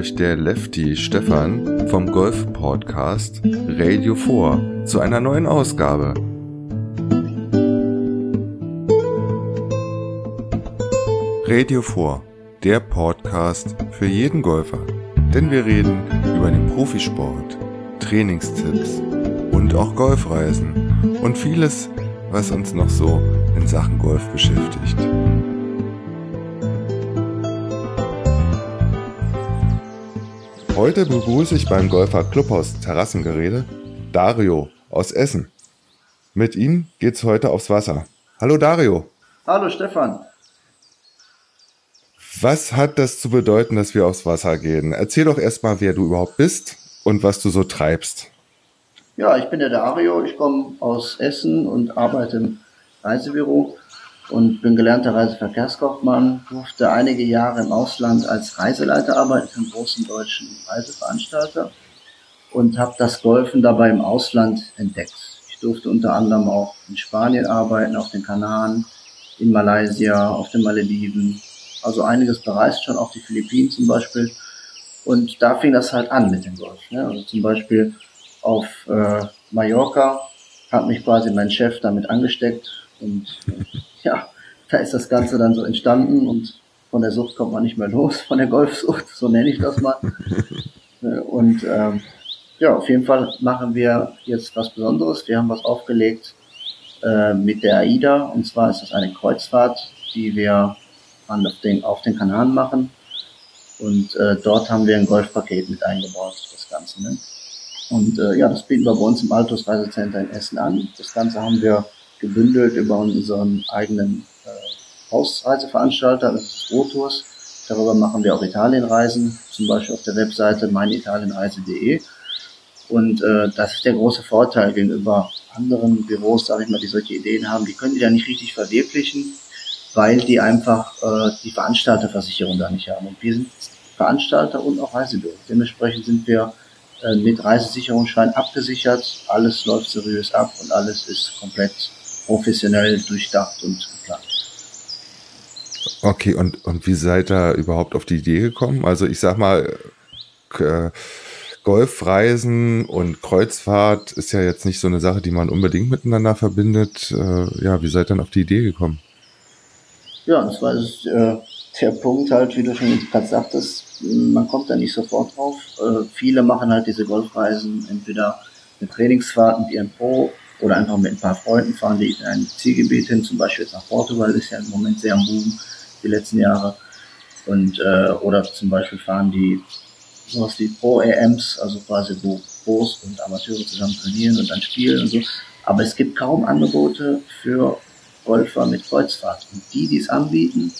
euch der Lefty Stefan vom Golf Podcast Radio 4 zu einer neuen Ausgabe. Radio 4, der Podcast für jeden Golfer. Denn wir reden über den Profisport, Trainingstipps und auch Golfreisen und vieles, was uns noch so in Sachen Golf beschäftigt. Heute begrüße ich beim Golfer Clubhaus Terrassengerede Dario aus Essen. Mit ihm geht's heute aufs Wasser. Hallo Dario. Hallo Stefan. Was hat das zu bedeuten, dass wir aufs Wasser gehen? Erzähl doch erstmal, wer du überhaupt bist und was du so treibst. Ja, ich bin der Dario. Ich komme aus Essen und arbeite im Reisebüro und bin gelernter Reiseverkehrskaufmann, durfte einige Jahre im Ausland als Reiseleiter arbeiten für einen großen deutschen Reiseveranstalter und habe das Golfen dabei im Ausland entdeckt. Ich durfte unter anderem auch in Spanien arbeiten, auf den Kanaren, in Malaysia, auf den Malediven. Also einiges bereist schon, auch die Philippinen zum Beispiel. Und da fing das halt an mit dem Golf. Ne? Also zum Beispiel auf äh, Mallorca hat mich quasi mein Chef damit angesteckt und ja, da ist das Ganze dann so entstanden und von der Sucht kommt man nicht mehr los, von der Golfsucht, so nenne ich das mal. und ähm, ja, auf jeden Fall machen wir jetzt was Besonderes. Wir haben was aufgelegt äh, mit der AIDA und zwar ist das eine Kreuzfahrt, die wir an auf den, auf den Kanaren machen. Und äh, dort haben wir ein Golfpaket mit eingebaut, das Ganze. Ne? Und äh, ja, das bieten wir bei uns im Altus Reisecenter in Essen an. Das Ganze haben wir gebündelt über unseren eigenen äh, Hausreiseveranstalter, das ist Rotours. Darüber machen wir auch Italienreisen, zum Beispiel auf der Webseite meinitalienreise.de. Und äh, das ist der große Vorteil gegenüber anderen Büros, sage ich mal, die solche Ideen haben. Die können die da nicht richtig verwirklichen, weil die einfach äh, die Veranstalterversicherung da nicht haben. Und wir sind Veranstalter und auch Reisebüro. Dementsprechend sind wir äh, mit Reisesicherungsschein abgesichert. Alles läuft seriös ab und alles ist komplett professionell durchdacht und geplant. Okay, und, und wie seid ihr überhaupt auf die Idee gekommen? Also ich sag mal, äh, Golfreisen und Kreuzfahrt ist ja jetzt nicht so eine Sache, die man unbedingt miteinander verbindet. Äh, ja, wie seid ihr dann auf die Idee gekommen? Ja, das war äh, der Punkt halt, wie du schon gerade sagtest, man kommt da nicht sofort drauf. Äh, viele machen halt diese Golfreisen entweder mit Trainingsfahrten, die ein Pro oder einfach mit ein paar Freunden fahren, die in ein Zielgebiet hin, zum Beispiel jetzt nach Portugal, ist ja im Moment sehr am Boom, die letzten Jahre. Und, äh, oder zum Beispiel fahren die sowas wie Pro-EMs, also quasi wo Pros und Amateure zusammen trainieren und dann spielen und so. Aber es gibt kaum Angebote für Golfer mit Kreuzfahrt. Und die, die es anbieten,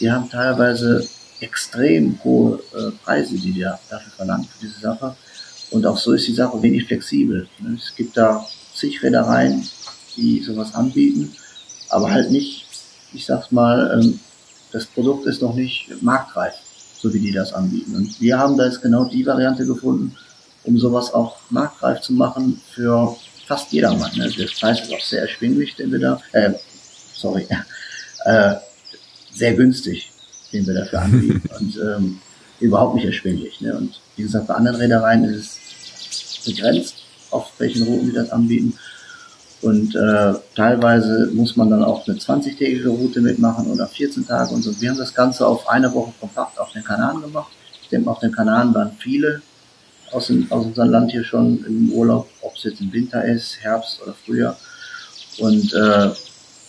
die haben teilweise extrem hohe äh, Preise, die die dafür verlangen, für diese Sache. Und auch so ist die Sache wenig flexibel. Es gibt da zig Reedereien, die sowas anbieten, aber halt nicht, ich sag's mal, ähm, das Produkt ist noch nicht marktreif, so wie die das anbieten. Und wir haben da jetzt genau die Variante gefunden, um sowas auch marktreif zu machen für fast jedermann. Ne? Der Preis ist auch sehr erschwinglich, den wir da, äh, sorry, äh, sehr günstig, den wir dafür anbieten und ähm, überhaupt nicht erschwinglich. Ne? Und wie gesagt, bei anderen Reedereien ist es begrenzt auf welchen Routen die das anbieten. Und äh, teilweise muss man dann auch eine 20-tägige Route mitmachen oder 14 Tage und so. Wir haben das Ganze auf eine Woche kompakt auf den Kanaren gemacht. Ich denke, auf den Kanaren waren viele aus, dem, aus unserem Land hier schon im Urlaub, ob es jetzt im Winter ist, Herbst oder Frühjahr. Und äh,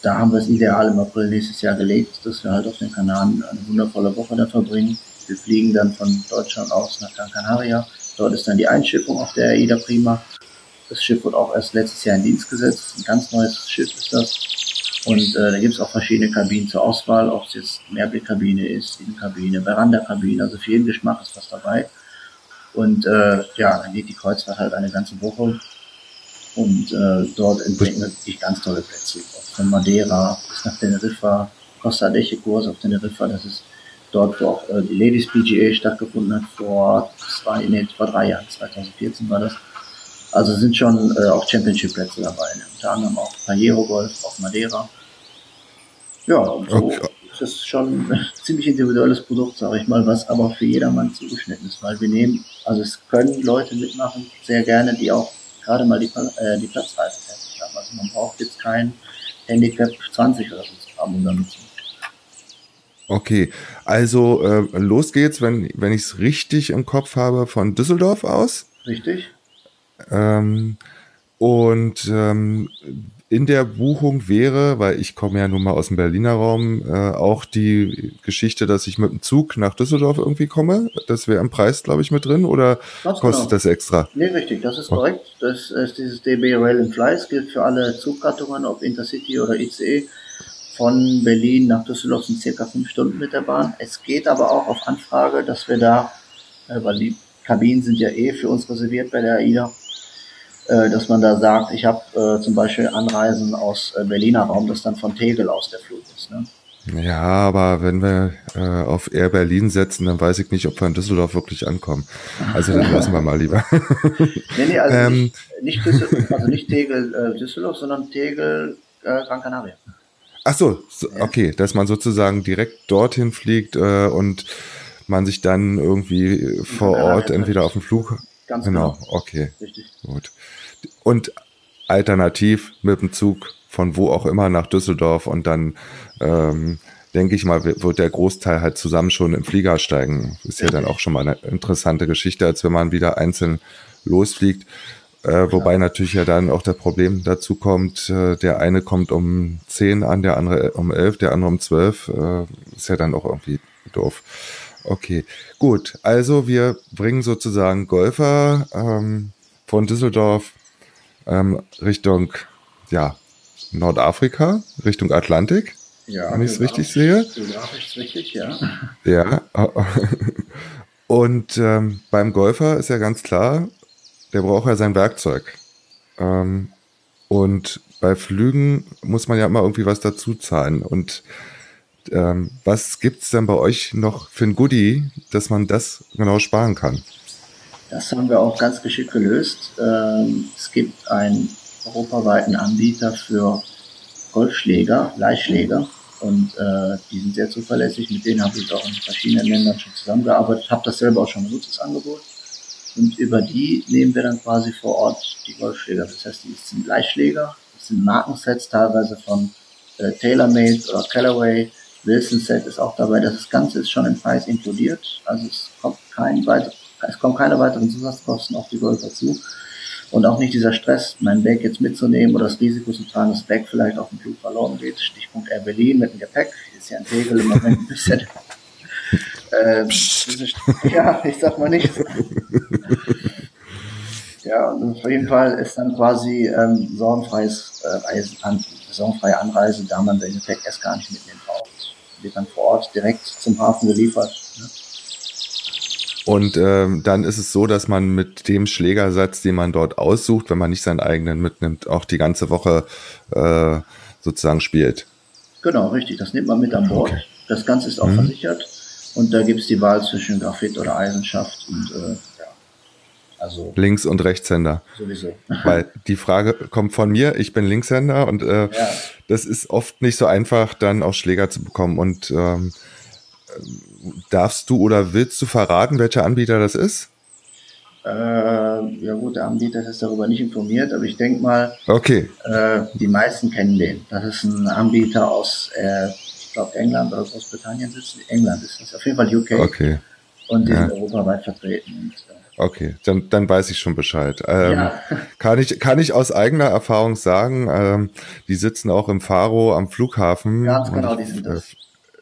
da haben wir es ideal im April nächstes Jahr gelegt, dass wir halt auf den Kanaren eine wundervolle Woche da verbringen. Wir fliegen dann von Deutschland aus nach Gran Canaria. Dort ist dann die Einschiffung auf der AIDA Prima. Das Schiff wurde auch erst letztes Jahr in Dienst gesetzt. Ein ganz neues Schiff ist das. Und äh, da gibt es auch verschiedene Kabinen zur Auswahl, ob es jetzt Mehrblickkabine ist, Innenkabine, Veranda-Kabine, also für jeden Geschmack ist was dabei. Und äh, ja, dann geht die Kreuzfahrt halt eine ganze Woche. Und äh, dort entdecken wir wirklich ganz tolle Plätze. Von Madeira bis nach Teneriffa, Costa de Kurs auf Teneriffa, das ist dort, wo auch äh, die Ladies PGA stattgefunden hat, vor zwei, nee, vor drei Jahren, 2014 war das. Also sind schon äh, auch Championship-Plätze dabei. Ne? Unter anderem auch Pajero Golf auf Madeira. Ja, und so okay. das ist schon ein ziemlich individuelles Produkt, sage ich mal, was aber für jedermann zugeschnitten ist, weil wir nehmen, also es können Leute mitmachen, sehr gerne, die auch gerade mal die, äh, die Platzreife fertig haben. Also man braucht jetzt kein Handicap 20 oder so zu haben, um damit zu Okay, also äh, los geht's, wenn, wenn ich es richtig im Kopf habe, von Düsseldorf aus. Richtig. Ähm, und ähm, in der Buchung wäre, weil ich komme ja nun mal aus dem Berliner Raum, äh, auch die Geschichte, dass ich mit dem Zug nach Düsseldorf irgendwie komme. Das wäre im Preis, glaube ich, mit drin oder Ganz kostet genau. das extra? Nee, richtig, das ist korrekt. Das ist dieses DB Rail and Flies, gilt für alle Zuggattungen, ob Intercity oder ICE. Von Berlin nach Düsseldorf sind circa fünf Stunden mit der Bahn. Es geht aber auch auf Anfrage, dass wir da, äh, weil die Kabinen sind ja eh für uns reserviert bei der AIDA, äh, dass man da sagt, ich habe äh, zum Beispiel Anreisen aus äh, Berliner Raum, das dann von Tegel aus der Flug ist. Ne? Ja, aber wenn wir äh, auf Air Berlin setzen, dann weiß ich nicht, ob wir in Düsseldorf wirklich ankommen. Also dann lassen wir mal lieber. nee, nee, also, ähm, nicht, nicht, Düsseldorf, also nicht Tegel äh, Düsseldorf, sondern Tegel äh, Gran Canaria. Ach so, so, okay, dass man sozusagen direkt dorthin fliegt äh, und man sich dann irgendwie vor Ort entweder auf dem Flug. Ganz genau. genau. Okay. Richtig. Gut. Und alternativ mit dem Zug von wo auch immer nach Düsseldorf und dann ähm, denke ich mal, wird der Großteil halt zusammen schon im Flieger steigen. Ist ja dann auch schon mal eine interessante Geschichte, als wenn man wieder einzeln losfliegt. Äh, wobei ja. natürlich ja dann auch das Problem dazu kommt, äh, der eine kommt um 10 an, der andere um 11, der andere um 12. Äh, ist ja dann auch irgendwie doof. Okay, gut. Also wir bringen sozusagen Golfer ähm, von Düsseldorf ähm, Richtung ja, Nordafrika, Richtung Atlantik. Ja, wenn ich es richtig sehe. Geografisch richtig, ja. Ja. Und ähm, beim Golfer ist ja ganz klar, der braucht ja sein Werkzeug. Ähm, und bei Flügen muss man ja immer irgendwie was dazu zahlen. Und ähm, was es denn bei euch noch für ein Goodie, dass man das genau sparen kann? Das haben wir auch ganz geschickt gelöst. Ähm, es gibt einen europaweiten Anbieter für Golfschläger, Leihschläger. Und äh, die sind sehr zuverlässig. Mit denen habe ich auch in verschiedenen Ländern schon zusammengearbeitet. Habe das selber auch schon benutzt, das Angebot. Und über die nehmen wir dann quasi vor Ort die Golfschläger. Das heißt, die sind Leihschläger. Das sind Markensets teilweise von äh, TaylorMade oder Callaway. Wilson Set ist auch dabei. Das Ganze ist schon im Preis inkludiert. Also es kommt kein weiter, es kommen keine weiteren Zusatzkosten auf die Golfer zu. Und auch nicht dieser Stress, mein Bag jetzt mitzunehmen oder das Risiko zu tragen, dass Bag vielleicht auf dem Flug verloren geht. Stichpunkt Air Berlin mit dem Gepäck. Ist ja ein Tegel im Moment ein bisschen. ähm, ja, ich sag mal nichts. ja, und auf jeden Fall ist dann quasi ähm, sorgenfreies äh, Reisen, an, sorgenfreie Anreise, da man sein Gepäck erst gar nicht mitnehmen braucht. Wird dann vor Ort direkt zum Hafen geliefert. Ne? Und ähm, dann ist es so, dass man mit dem Schlägersatz, den man dort aussucht, wenn man nicht seinen eigenen mitnimmt, auch die ganze Woche äh, sozusagen spielt. Genau, richtig. Das nimmt man mit an Bord. Okay. Das Ganze ist auch mhm. versichert. Und da gibt es die Wahl zwischen Graphit oder Eisenschaft und äh, ja. Also Links- und Rechtshänder. Sowieso. Weil die Frage kommt von mir, ich bin Linkshänder und äh, ja. Das ist oft nicht so einfach, dann auch Schläger zu bekommen. Und ähm, darfst du oder willst du verraten, welcher Anbieter das ist? Äh, ja gut, der Anbieter ist darüber nicht informiert, aber ich denke mal, okay. Äh, die meisten kennen den. Das ist ein Anbieter aus, äh, ich glaube, England oder Großbritannien sitzt. England ist das, auf jeden Fall UK. Okay. Und die ja. sind europaweit vertreten. Und, äh, Okay, dann, dann weiß ich schon Bescheid. Ähm, ja. kann, ich, kann ich aus eigener Erfahrung sagen, ähm, die sitzen auch im Faro am Flughafen. Ganz genau, die sind das.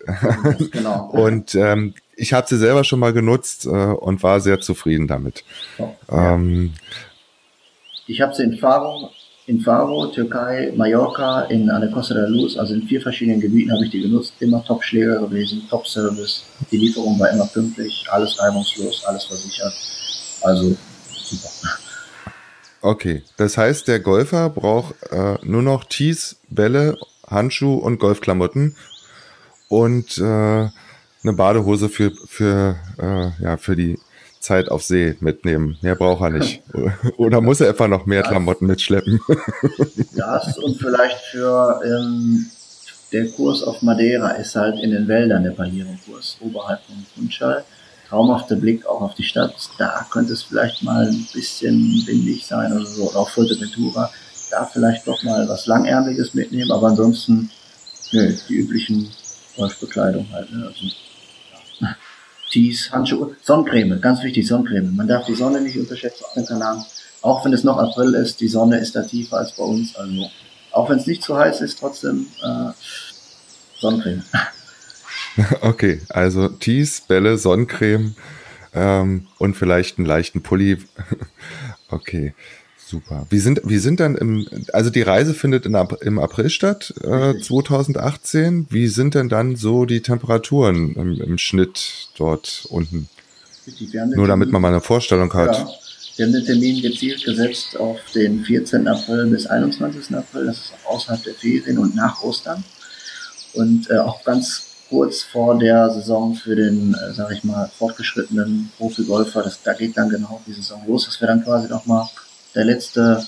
genau. und ähm, ich habe sie selber schon mal genutzt äh, und war sehr zufrieden damit. Oh, ja. ähm, ich habe sie in Faro, in Faro, Türkei, Mallorca, in an der Costa de Luz, also in vier verschiedenen Gebieten habe ich die genutzt. Immer Top-Schläger gewesen, Top-Service. Die Lieferung war immer pünktlich, alles reibungslos, alles versichert. Also super. Okay, das heißt, der Golfer braucht äh, nur noch Tees, Bälle, Handschuh und Golfklamotten und äh, eine Badehose für, für, äh, ja, für die Zeit auf See mitnehmen. Mehr braucht er nicht. Oder muss er einfach noch mehr das, Klamotten mitschleppen? Das und vielleicht für ähm, der Kurs auf Madeira ist halt in den Wäldern der Barrierenkurs, oberhalb vom Funchal. Traumhafter Blick auch auf die Stadt. Da könnte es vielleicht mal ein bisschen windig sein oder so, oder auch Fuerteventura. Da vielleicht doch mal was Langärmliches mitnehmen, aber ansonsten, nö, die üblichen Golfbekleidung halt, ne? also, ja. Tees, Handschuhe, Sonnencreme, ganz wichtig, Sonnencreme. Man darf die Sonne nicht unterschätzen auf den Kanaren. Auch wenn es noch April ist, die Sonne ist da tiefer als bei uns, also auch wenn es nicht zu heiß ist, trotzdem äh, Sonnencreme. Okay, also Tees, Bälle, Sonnencreme ähm, und vielleicht einen leichten Pulli. okay, super. Wie sind, wie sind dann im, also die Reise findet in, im April statt, äh, 2018. Wie sind denn dann so die Temperaturen im, im Schnitt dort unten? Nur damit man mal eine Vorstellung hat. Ja. Wir haben den Termin gezielt gesetzt auf den 14. April bis 21. April. Das ist auch außerhalb der Ferien und nach Ostern. Und äh, auch ganz kurz vor der Saison für den, äh, sage ich mal, fortgeschrittenen Profi-Golfer. Das, da geht dann genau die Saison los. Das wäre dann quasi nochmal der letzte,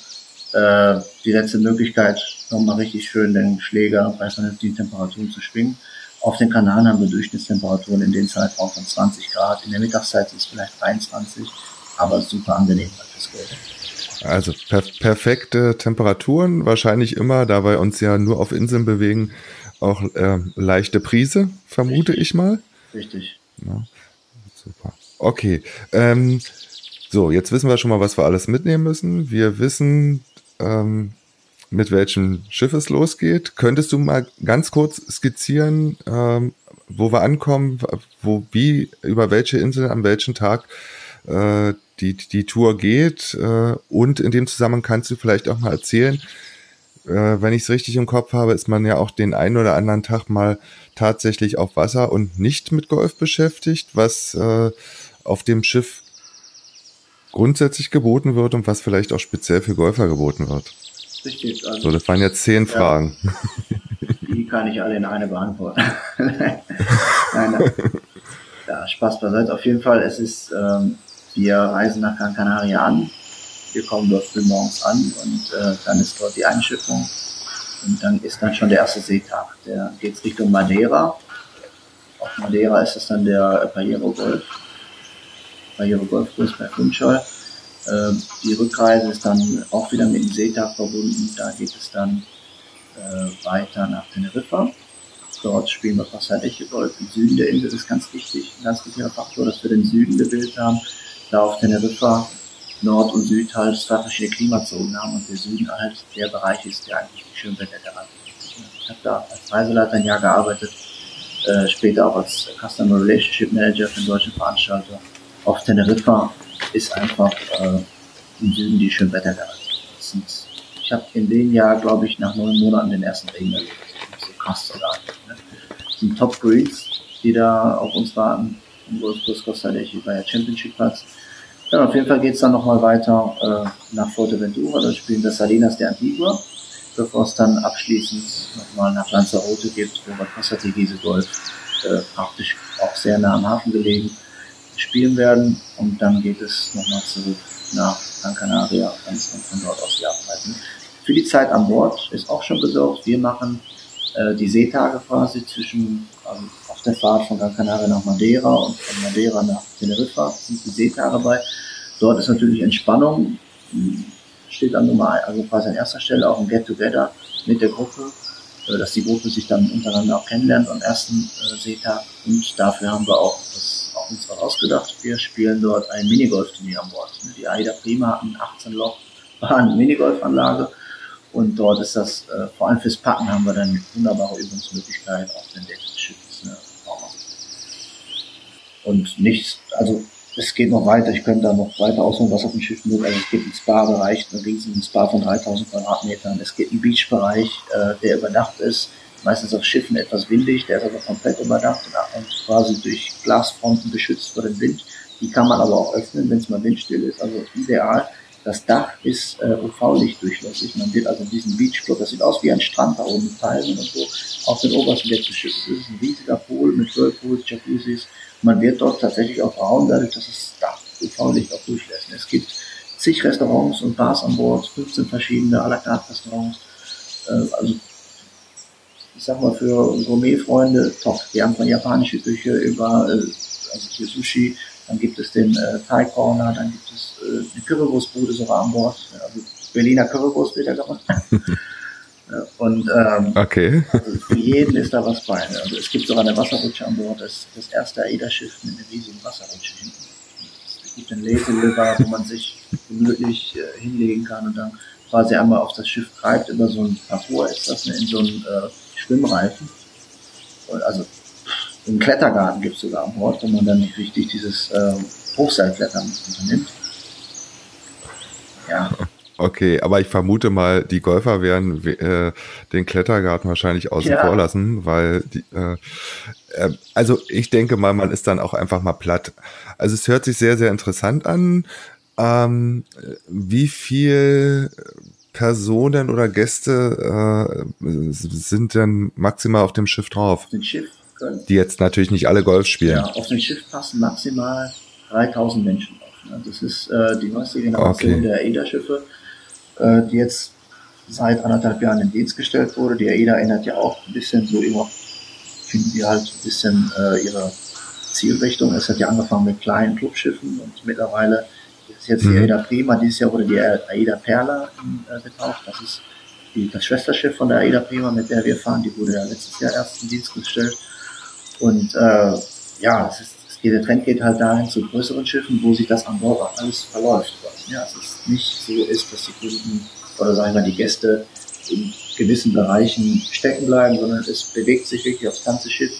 äh, die letzte Möglichkeit, nochmal richtig schön den Schläger bei vernünftigen Temperaturen zu schwingen. Auf den Kanaren haben wir Durchschnittstemperaturen in den Zeitraum von 20 Grad. In der Mittagszeit ist es vielleicht 23 aber super angenehm fürs Geld. Also per perfekte Temperaturen, wahrscheinlich immer, da wir uns ja nur auf Inseln bewegen, auch äh, leichte Prise, vermute Richtig. ich mal. Richtig. Ja, super. Okay. Ähm, so, jetzt wissen wir schon mal, was wir alles mitnehmen müssen. Wir wissen, ähm, mit welchem Schiff es losgeht. Könntest du mal ganz kurz skizzieren, ähm, wo wir ankommen, wo, wie, über welche Insel, an welchem Tag äh, die, die Tour geht. Äh, und in dem Zusammenhang kannst du vielleicht auch mal erzählen, äh, wenn ich es richtig im Kopf habe, ist man ja auch den einen oder anderen Tag mal tatsächlich auf Wasser und nicht mit Golf beschäftigt, was äh, auf dem Schiff grundsätzlich geboten wird und was vielleicht auch speziell für Golfer geboten wird. Richtig. Also, so, das waren jetzt zehn ja, Fragen. Die kann ich alle in eine beantworten. nein, nein. Ja, Spaß beiseite. Auf jeden Fall, es ist ähm, wir reisen nach Gran Canaria an. Wir kommen dort früh morgens an und äh, dann ist dort die Einschiffung. Und dann ist dann schon der erste Seetag. Der geht Richtung Madeira. Auf Madeira ist es dann der Pajero Golf. Pajero Golfkurs bei Funchal. Äh, die Rückreise ist dann auch wieder mit dem Seetag verbunden. Da geht es dann äh, weiter nach Teneriffa. Dort spielen wir Passadeche Golf im Süden der Insel. Das ist ganz wichtig, ein ganz wichtiger Faktor, dass wir den Süden gewählt haben da auf Teneriffa Nord und Süd halt zwei verschiedene Klimazonen haben und der Süden halt der Bereich ist, der eigentlich die Schönwettergarantie ist. Ich habe da als Reiseleiter ein Jahr gearbeitet, äh, später auch als Customer Relationship Manager für einen deutschen Veranstalter. Auf Teneriffa ist einfach äh, im Süden die Schönwettergarantie. Ich habe in dem Jahr, glaube ich, nach neun Monaten den ersten Regen erlebt. So krass sagen. Ne? Das sind Top Greens, die da auf uns warten im Golfkurs Costa del bei der Championship Ja, auf jeden Fall geht es dann nochmal weiter äh, nach Fuerteventura. Da spielen wir Salinas de Antigua, bevor es dann abschließend nochmal nach Lanzarote gibt, wo wir Costa Teguise Golf äh, praktisch auch sehr nah am Hafen gelegen spielen werden. Und dann geht es nochmal zurück nach Gran Canaria und von dort aus die Abreisen. Für die Zeit an Bord ist auch schon gesorgt. Wir machen äh, die Seetage quasi zwischen also auf der Fahrt von Gran Canaria nach Madeira und von Madeira nach Teneriffa sind die Seetage bei. Dort ist natürlich Entspannung, steht an Nummer 1, also quasi an erster Stelle auch ein Get-Together mit der Gruppe, äh, dass die Gruppe sich dann untereinander auch kennenlernt am ersten äh, Seetag. Und dafür haben wir auch das auch uns was ausgedacht. Wir spielen dort ein Minigolf-Turnier an Bord. Die AIDA Prima hat eine 18 Loch Bahn Minigolfanlage und dort ist das, äh, vor allem fürs Packen haben wir dann wunderbare Übungsmöglichkeiten auf den Deck des Schiffes. Ne? Und nichts, also es geht noch weiter, ich könnte da noch weiter ausholen, was auf dem Schiff möglich Also es gibt einen Spa-Bereich, einen riesigen Spa von 3000 Quadratmetern. Es gibt einen Beach-Bereich, äh, der überdacht ist, meistens auf Schiffen etwas windig, der ist aber komplett überdacht und quasi durch Glasfronten beschützt vor dem Wind. Die kann man aber auch öffnen, wenn es mal windstill ist. Also ideal. Das Dach ist äh, UV-Licht durchlässig. Man wird also in diesem Beachclub, das sieht aus wie ein Strand da oben mit Palmen und so, auf den obersten Deck geschüttet. Das ist ein riesiger Pool mit Whirlpools, Jacuzzis. Man wird dort tatsächlich auch braun, dadurch, dass das Dach UV-Licht auch durchlässt. Es gibt zig Restaurants und Bars an Bord, 15 verschiedene à la carte Restaurants. Äh, also ich sag mal, für Gourmet-Freunde top. Wir haben von japanischer Küche über, äh, also Sushi, dann gibt es den äh, Thai Corner, dann gibt es äh, eine Currywurstbude sogar an Bord. Also Berliner Currywurst wird ja gemacht. Und ähm, okay. also für jeden ist da was bei. Also es gibt sogar eine Wasserrutsche an Bord, das, das erste AIDA-Schiff mit einer riesigen Wasserrutsche hinten. Es gibt einen Lazy River, wo man sich gemütlich äh, hinlegen kann und dann quasi einmal auf das Schiff treibt über so ein Parcours, ist das ne, in so einem äh, Schwimmreifen. Und also einen Klettergarten gibt es sogar an Bord, wo man dann nicht richtig dieses äh, Hochseilklettern unternimmt. Ja. Okay, aber ich vermute mal, die Golfer werden äh, den Klettergarten wahrscheinlich außen ja. vor lassen, weil die, äh, äh, also ich denke mal, man ist dann auch einfach mal platt. Also es hört sich sehr, sehr interessant an. Ähm, wie viel Personen oder Gäste äh, sind denn maximal auf dem Schiff drauf? Auf Schiff können. Die jetzt natürlich nicht alle Golf spielen. Ja, auf dem Schiff passen maximal 3000 Menschen auf. Das ist äh, die neueste Generation okay. der AIDA-Schiffe äh, die jetzt seit anderthalb Jahren in Dienst gestellt wurde. Die AIDA erinnert ja auch ein bisschen so immer, finden die halt ein bisschen äh, ihre Zielrichtung. Es hat ja angefangen mit kleinen Clubschiffen und mittlerweile ist jetzt die mhm. AIDA Prima. Dieses Jahr wurde die AIDA Perla äh, getauft. Das ist die, das Schwesterschiff von der AIDA Prima, mit der wir fahren. Die wurde ja letztes Jahr erst in Dienst gestellt. Und äh, ja, es ist, es geht, der Trend geht halt dahin zu größeren Schiffen, wo sich das an Bord alles verläuft. Ja, es ist nicht so ist, dass die Kunden oder sagen wir die Gäste in gewissen Bereichen stecken bleiben, sondern es bewegt sich wirklich aufs ganze Schiff.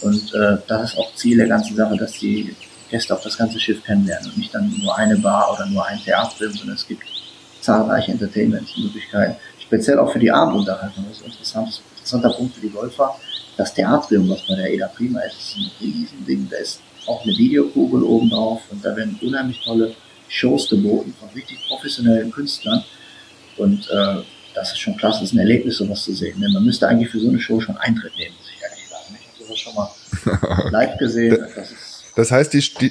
Und äh, das ist auch Ziel der ganzen Sache, dass die Gäste auch das ganze Schiff kennenlernen und nicht dann nur eine Bar oder nur ein Theaterfilm, sondern es gibt zahlreiche Entertainment-Möglichkeiten, speziell auch für die Abendunterhaltung. Das ist ein interessanter Punkt für die Golfer. Das Theatrium, was bei der Eda Prima ist, ist ein Riesending. Da ist auch eine Videokugel oben drauf und da werden unheimlich tolle Shows geboten von richtig professionellen Künstlern. Und äh, das ist schon klasse, das ist ein Erlebnis, sowas zu sehen. Denn man müsste eigentlich für so eine Show schon Eintritt nehmen, muss ich ehrlich sagen. Ich habe sowas schon mal live gesehen. Das, das heißt, die, die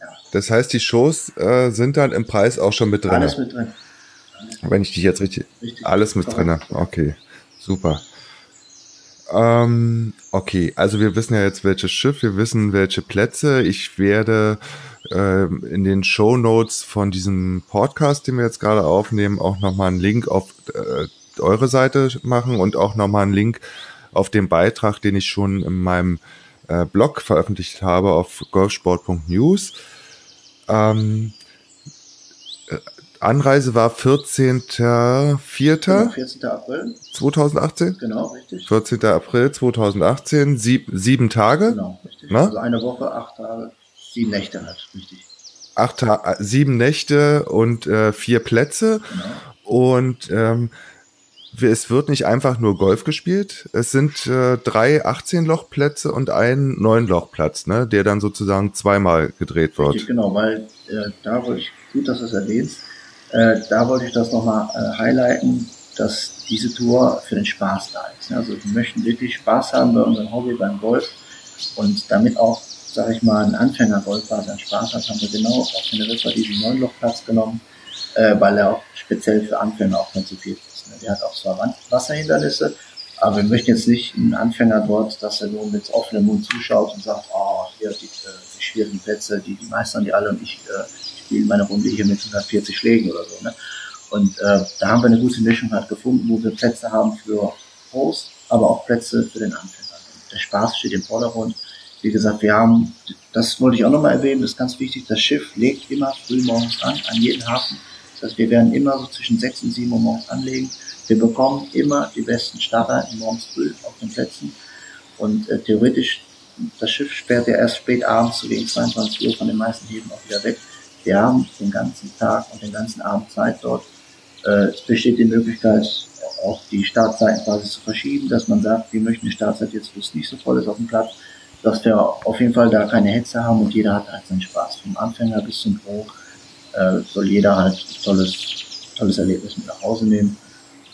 ja. das heißt, die Shows äh, sind dann im Preis auch schon mit drin. Alles mit drin. Alles Wenn ich dich jetzt richtig. richtig alles mit drin. Okay, super. Ähm, okay, also wir wissen ja jetzt, welches Schiff, wir wissen, welche Plätze. Ich werde äh, in den Show Notes von diesem Podcast, den wir jetzt gerade aufnehmen, auch nochmal einen Link auf äh, eure Seite machen und auch nochmal einen Link auf den Beitrag, den ich schon in meinem äh, Blog veröffentlicht habe auf golfsport.news. Ähm, Anreise war 14.04. Genau, 14. April. 2018? Genau, richtig. 14. April 2018, sieb, sieben Tage. Genau, richtig. Na? Also eine Woche, acht Tage, sieben Nächte halt, richtig. Acht Ta äh, sieben Nächte und äh, vier Plätze. Genau. Und ähm, es wird nicht einfach nur Golf gespielt. Es sind äh, drei 18-Loch-Plätze und ein 9-Loch-Platz, ne, der dann sozusagen zweimal gedreht wird. Richtig, genau, weil äh, da wollte ich, gut, dass du es erwähnst, äh, da wollte ich das nochmal äh, highlighten, dass diese Tour für den Spaß da ist. Also wir möchten wirklich Spaß haben bei unserem Hobby beim Golf und damit auch, sage ich mal, ein Anfänger-Golfer seinen Spaß hat, haben wir genau auf Teneriffa diesen Neunlochplatz genommen, äh, weil er auch speziell für Anfänger auch konzipiert ist. Ne? Der hat auch zwar Wasserhindernisse, aber wir möchten jetzt nicht einen Anfänger dort, dass er nur mit offenem Mund zuschaut und sagt, oh, hier die, äh, die schwierigen Plätze, die, die meistern die alle und ich äh, spiele meine Runde hier mit 140 Schlägen oder so. Ne? Und äh, da haben wir eine gute Mischung halt gefunden, wo wir Plätze haben für Pros, aber auch Plätze für den Anfänger. Der Spaß steht im Vordergrund. Wie gesagt, wir haben, das wollte ich auch nochmal erwähnen, das ist ganz wichtig, das Schiff legt immer früh morgens an, an jeden Hafen. Das heißt, wir werden immer so zwischen 6 und 7 Uhr morgens anlegen. Wir bekommen immer die besten Startzeiten morgens früh auf den Plätzen. Und äh, theoretisch, das Schiff sperrt ja erst spät abends, so gegen 22 Uhr von den meisten Häfen auch wieder weg. Wir haben den ganzen Tag und den ganzen Abend Zeit dort. Äh, es besteht die Möglichkeit, auch die Startzeiten quasi zu verschieben, dass man sagt, wir möchten die Startzeit jetzt, wo es nicht so voll ist auf dem Platz, dass wir auf jeden Fall da keine Hetze haben und jeder hat halt seinen Spaß. Vom Anfänger bis zum Pro äh, soll jeder halt ein tolles, tolles Erlebnis mit nach Hause nehmen.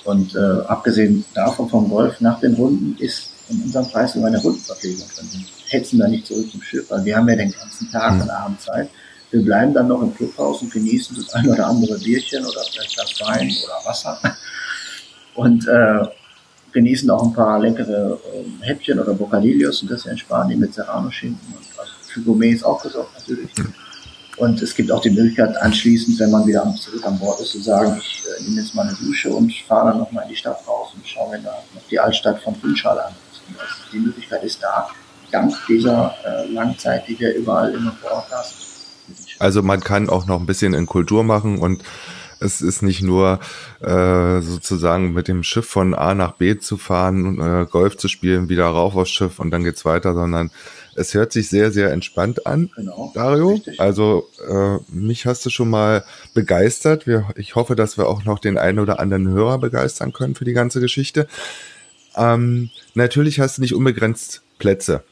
Und äh, abgesehen davon vom Golf nach den Runden ist in unserem Preis sogar eine Rundenverpflegung drin. Wir hetzen da nicht zurück zum Schiff, weil wir haben ja den ganzen Tag und Abend Zeit. Wir bleiben dann noch im Clubhaus und genießen das ein oder andere Bierchen oder vielleicht das Wein oder Wasser. Und äh, genießen auch ein paar leckere äh, Häppchen oder Bocadillos und das in Spanien mit Serrano-Schinken und also für Gourmets auch gesorgt natürlich. Und es gibt auch die Möglichkeit anschließend, wenn man wieder zurück an Bord ist, zu sagen, ich äh, nehme jetzt mal eine Dusche und fahre dann nochmal in die Stadt raus und schaue mir da noch die Altstadt von Funchal an. Also die Möglichkeit ist da, dank dieser äh, langen Zeit, die wir überall immer vor Ort haben. Also man kann auch noch ein bisschen in Kultur machen und es ist nicht nur äh, sozusagen mit dem Schiff von A nach B zu fahren, äh, Golf zu spielen, wieder rauf aufs Schiff und dann geht's weiter, sondern es hört sich sehr, sehr entspannt an, genau, Dario. Richtig. Also äh, mich hast du schon mal begeistert. Wir, ich hoffe, dass wir auch noch den einen oder anderen Hörer begeistern können für die ganze Geschichte. Ähm, natürlich hast du nicht unbegrenzt Plätze.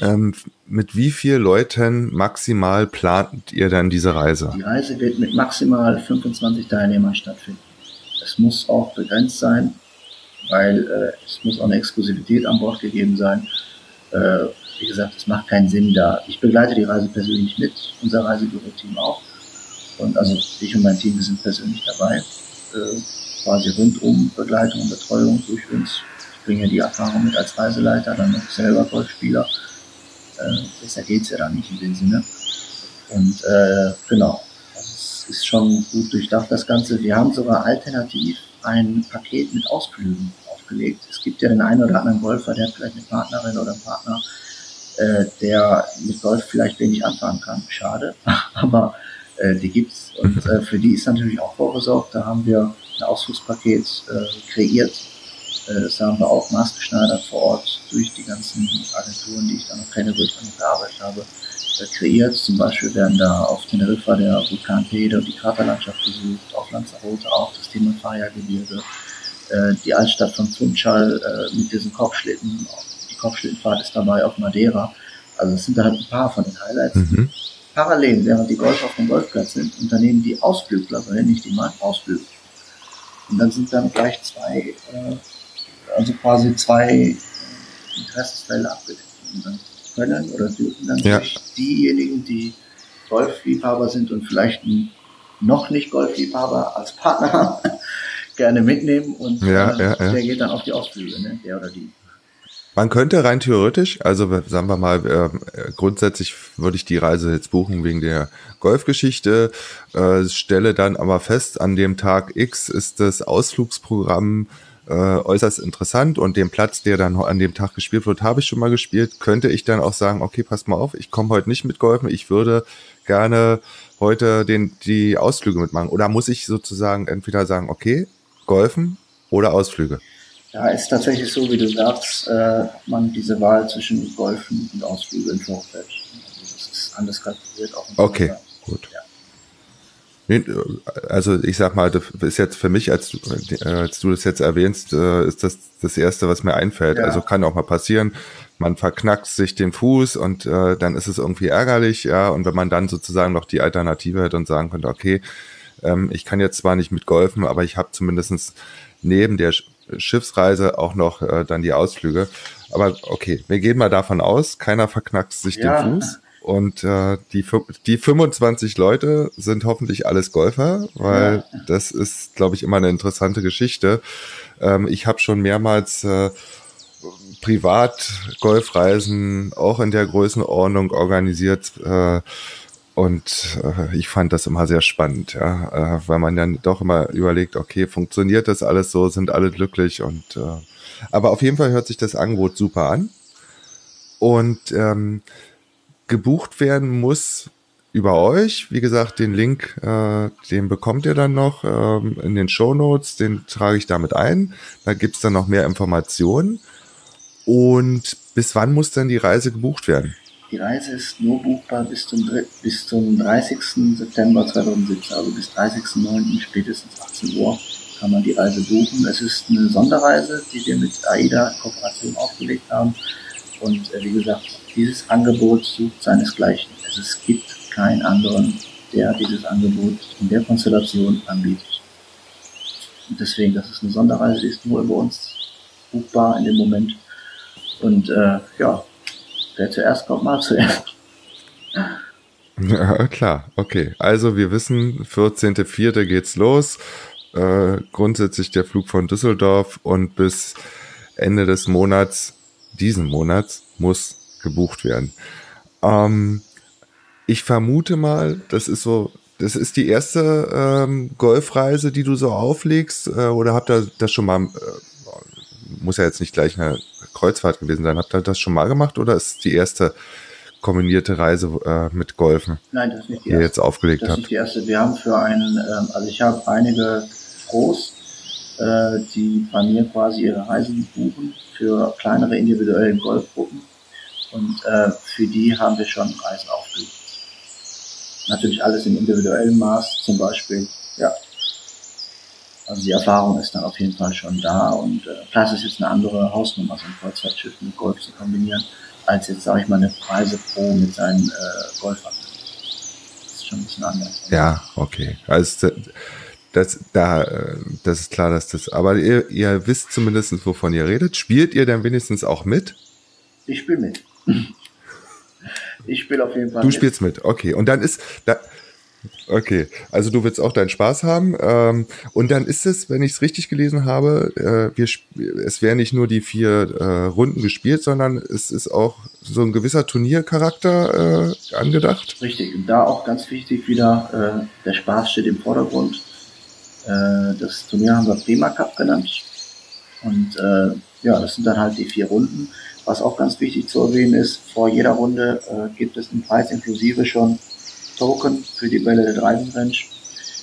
Ähm, mit wie vielen Leuten maximal plant ihr dann diese Reise? Die Reise wird mit maximal 25 Teilnehmern stattfinden. Es muss auch begrenzt sein, weil äh, es muss auch eine Exklusivität an Bord gegeben sein. Äh, wie gesagt, es macht keinen Sinn da. Ich begleite die Reise persönlich mit, unser Reisebüro-Team auch. Und also ich und mein Team, wir sind persönlich dabei. Äh, quasi rundum Begleitung und Betreuung durch uns. Bringe die Erfahrung mit als Reiseleiter, dann noch selber Golfspieler äh, besser geht's ja dann nicht in dem Sinne. Und äh, genau, also es ist schon gut durchdacht das Ganze. Wir haben sogar alternativ ein Paket mit Ausflügen aufgelegt. Es gibt ja den einen oder anderen Golfer, der vielleicht eine Partnerin oder einen Partner, äh, der mit Golf vielleicht wenig anfangen kann. Schade, aber äh, die gibt's und äh, für die ist natürlich auch vorgesorgt. Da haben wir ein Ausflugspaket äh, kreiert, äh, das haben wir auch maßgeschneidert vor Ort durch die ganzen Agenturen, die ich da noch kenne, wo ich dann noch gearbeitet habe, äh, kreiert. Zum Beispiel werden da auf Teneriffa der Vulkan Peter und die Kraterlandschaft besucht, auf Lanzarote auch das Thema Faya-Gebirge, äh, die Altstadt von Funchal mit diesen Kopfschlitten, die Kopfschlittenfahrt ist dabei auf Madeira. Also es sind da halt ein paar von den Highlights. Mhm. Parallel, während die Golf auf dem Golfplatz sind, unternehmen die Ausflügler, so nenne ich die mal, Ausflüge. Und dann sind dann gleich zwei äh, also quasi zwei Interessensfälle abgedeckt können oder dürfen dann ja. diejenigen, die Golfliebhaber sind und vielleicht noch nicht Golfliebhaber als Partner haben, gerne mitnehmen und ja, äh, ja, der geht dann auf die Ausflüge, ne? der oder die. Man könnte rein theoretisch, also sagen wir mal, äh, grundsätzlich würde ich die Reise jetzt buchen wegen der Golfgeschichte, äh, stelle dann aber fest, an dem Tag X ist das Ausflugsprogramm äh, äußerst interessant und den Platz, der dann an dem Tag gespielt wird, habe ich schon mal gespielt, könnte ich dann auch sagen, okay, passt mal auf, ich komme heute nicht mit Golfen, ich würde gerne heute den, die Ausflüge mitmachen. Oder muss ich sozusagen entweder sagen, okay, Golfen oder Ausflüge? Ja, ist tatsächlich so, wie du sagst, äh, man diese Wahl zwischen Golfen und Ausflüge im Vorfeld. Also das ist anders kalkuliert auch. Okay, gut. Ja. Also ich sag mal, das ist jetzt für mich, als, als du das jetzt erwähnst, äh, ist das das Erste, was mir einfällt. Ja. Also kann auch mal passieren, man verknackt sich den Fuß und äh, dann ist es irgendwie ärgerlich, ja. Und wenn man dann sozusagen noch die Alternative hat und sagen könnte, okay, ähm, ich kann jetzt zwar nicht mit golfen, aber ich habe zumindestens neben der Schiffsreise auch noch äh, dann die Ausflüge. Aber okay, wir gehen mal davon aus, keiner verknackt sich ja. den Fuß. Und äh, die, die 25 Leute sind hoffentlich alles Golfer, weil ja. das ist, glaube ich, immer eine interessante Geschichte. Ähm, ich habe schon mehrmals äh, privat Golfreisen auch in der Größenordnung organisiert. Äh, und äh, ich fand das immer sehr spannend, ja, äh, weil man dann doch immer überlegt, okay, funktioniert das alles so, sind alle glücklich und äh, aber auf jeden Fall hört sich das Angebot super an. Und ähm, gebucht werden muss über euch. Wie gesagt, den Link, äh, den bekommt ihr dann noch ähm, in den Show Notes. Den trage ich damit ein. Da gibt's dann noch mehr Informationen. Und bis wann muss denn die Reise gebucht werden? Die Reise ist nur buchbar bis zum, bis zum 30. September 2017, also bis 30.09. spätestens 18 Uhr kann man die Reise buchen. Es ist eine Sonderreise, die wir mit AIDA Kooperation aufgelegt haben. Und äh, wie gesagt, dieses Angebot sucht seinesgleichen. Also es gibt keinen anderen, der dieses Angebot in der Konstellation anbietet. Und deswegen, das ist eine Sonderreise, ist nur über uns buchbar in dem Moment. Und äh, ja, wer zuerst kommt, mal zuerst. Ja, klar, okay. Also wir wissen, 14.04. geht's los. Äh, grundsätzlich der Flug von Düsseldorf und bis Ende des Monats, diesen Monats, muss gebucht werden. Ähm, ich vermute mal, das ist so, das ist die erste ähm, Golfreise, die du so auflegst, äh, oder habt ihr das schon mal, äh, muss ja jetzt nicht gleich eine Kreuzfahrt gewesen sein, habt ihr das schon mal gemacht oder ist die erste kombinierte Reise äh, mit Golfen, Nein, das ist nicht die die ihr jetzt aufgelegt Das ist habt? nicht die erste. Wir haben für einen, ähm, also ich habe einige Pros, äh, die bei mir quasi ihre Reisen buchen für kleinere individuelle Golfgruppen. Und äh, für die haben wir schon Reisen aufgelegt. Natürlich alles im individuellen Maß, zum Beispiel, ja. Also die Erfahrung ist dann auf jeden Fall schon da und äh, es ist jetzt eine andere Hausnummer, so ein Kreuzfahrtschiff mit Golf zu kombinieren, als jetzt, sage ich mal, eine Reise pro mit seinen äh, Golfern. Das ist schon ein bisschen anders. Ja, okay. Also das, da, äh, das ist klar, dass das. Aber ihr, ihr wisst zumindest, wovon ihr redet. Spielt ihr dann wenigstens auch mit? Ich spiele mit. Ich spiele auf jeden Fall Du mit. spielst mit, okay. Und dann ist da. Okay, also du willst auch deinen Spaß haben. Ähm, und dann ist es, wenn ich es richtig gelesen habe, äh, wir, es werden nicht nur die vier äh, Runden gespielt, sondern es ist auch so ein gewisser Turniercharakter äh, angedacht. Richtig. Und da auch ganz wichtig wieder, äh, der Spaß steht im Vordergrund. Äh, das Turnier haben wir Prima Cup genannt. Und äh, ja, das sind dann halt die vier Runden. Was auch ganz wichtig zu erwähnen ist, vor jeder Runde äh, gibt es einen Preis inklusive schon Token für die Bälle der Driving Range.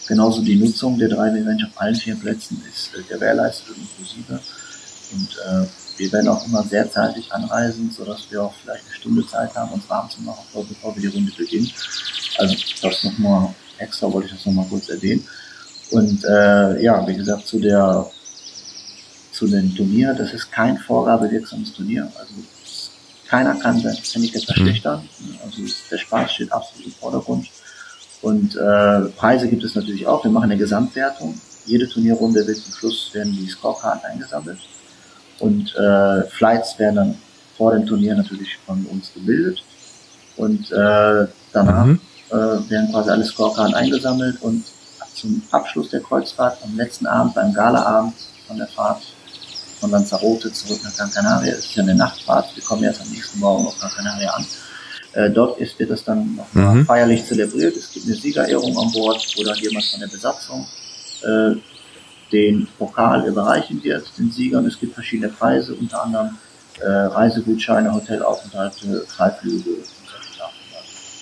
Genauso die Nutzung der Driving Range auf allen vier Plätzen ist äh, gewährleistet inklusive. Und äh, wir werden auch immer sehr zeitig anreisen, sodass wir auch vielleicht eine Stunde Zeit haben, uns warm zu machen, bevor wir die Runde beginnen. Also das nochmal extra wollte ich das nochmal kurz erwähnen. Und äh, ja, wie gesagt, zu der zu dem Turnier, das ist kein vorgabewirksames Turnier. Also keiner kann sein Handicap verschlechtern. Also der Spaß steht absolut im Vordergrund. Und äh, Preise gibt es natürlich auch. Wir machen eine Gesamtwertung. Jede Turnierrunde wird zum Schluss werden die Scorekarten eingesammelt. Und äh, Flights werden dann vor dem Turnier natürlich von uns gebildet. Und äh, danach Mhm. äh, werden quasi alle Scorekarten eingesammelt und zum Abschluss der Kreuzfahrt am letzten Abend, beim Galaabend von der Fahrt von Lanzarote zurück nach Gran Canaria, es ist ja eine Nachtfahrt, wir kommen erst am nächsten Morgen auf Gran Canaria an. Äh, dort ist, wird das dann nochmal Mhm. feierlich zelebriert. Es gibt eine Siegerehrung an Bord, wo dann jemand von der Besatzung äh, den Pokal überreichen wird, den Siegern. Es gibt verschiedene Preise, unter anderem äh, Reisegutscheine, Hotelaufenthalte, Freiflüge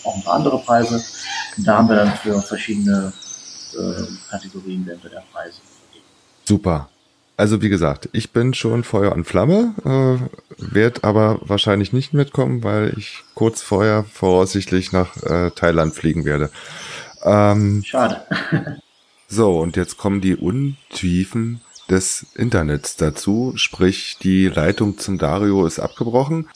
auch ein paar andere Preise. Und da haben wir dann für verschiedene äh, Kategorien werden wir da Preise vergeben. Super. Also wie gesagt, ich bin schon Feuer und Flamme, äh, werde aber wahrscheinlich nicht mitkommen, weil ich kurz vorher voraussichtlich nach äh, Thailand fliegen werde. Ähm, Schade. so, und jetzt kommen die Untiefen des Internets dazu, sprich die Leitung zum Dario ist abgebrochen.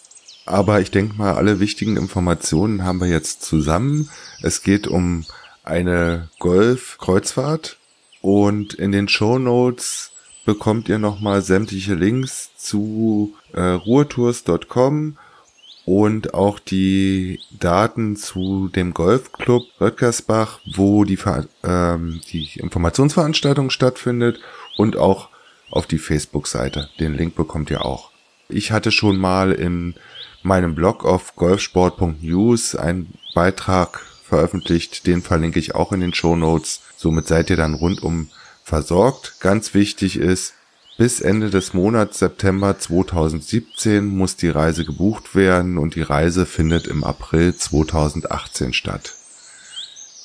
Aber ich denke mal, alle wichtigen Informationen haben wir jetzt zusammen. Es geht um eine Golf-Kreuzfahrt und in den Show Notes bekommt ihr nochmal sämtliche Links zu äh, ruhrtours.com und auch die Daten zu dem Golfclub Röttgersbach, wo die, ähm, die Informationsveranstaltung stattfindet und auch auf die Facebook-Seite. Den Link bekommt ihr auch. Ich hatte schon mal in meinem Blog auf golfsport.news einen Beitrag veröffentlicht, den verlinke ich auch in den Show Notes. Somit seid ihr dann rundum versorgt. Ganz wichtig ist, bis Ende des Monats September 2017 muss die Reise gebucht werden und die Reise findet im April 2018 statt.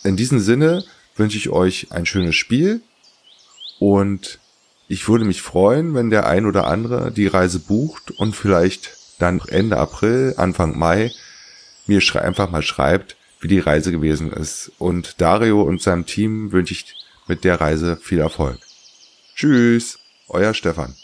In diesem Sinne wünsche ich euch ein schönes Spiel und ich würde mich freuen, wenn der ein oder andere die Reise bucht und vielleicht dann Ende April, Anfang Mai mir einfach mal schreibt, wie die Reise gewesen ist. Und Dario und seinem Team wünsche ich mit der Reise viel Erfolg. Tschüss, euer Stefan.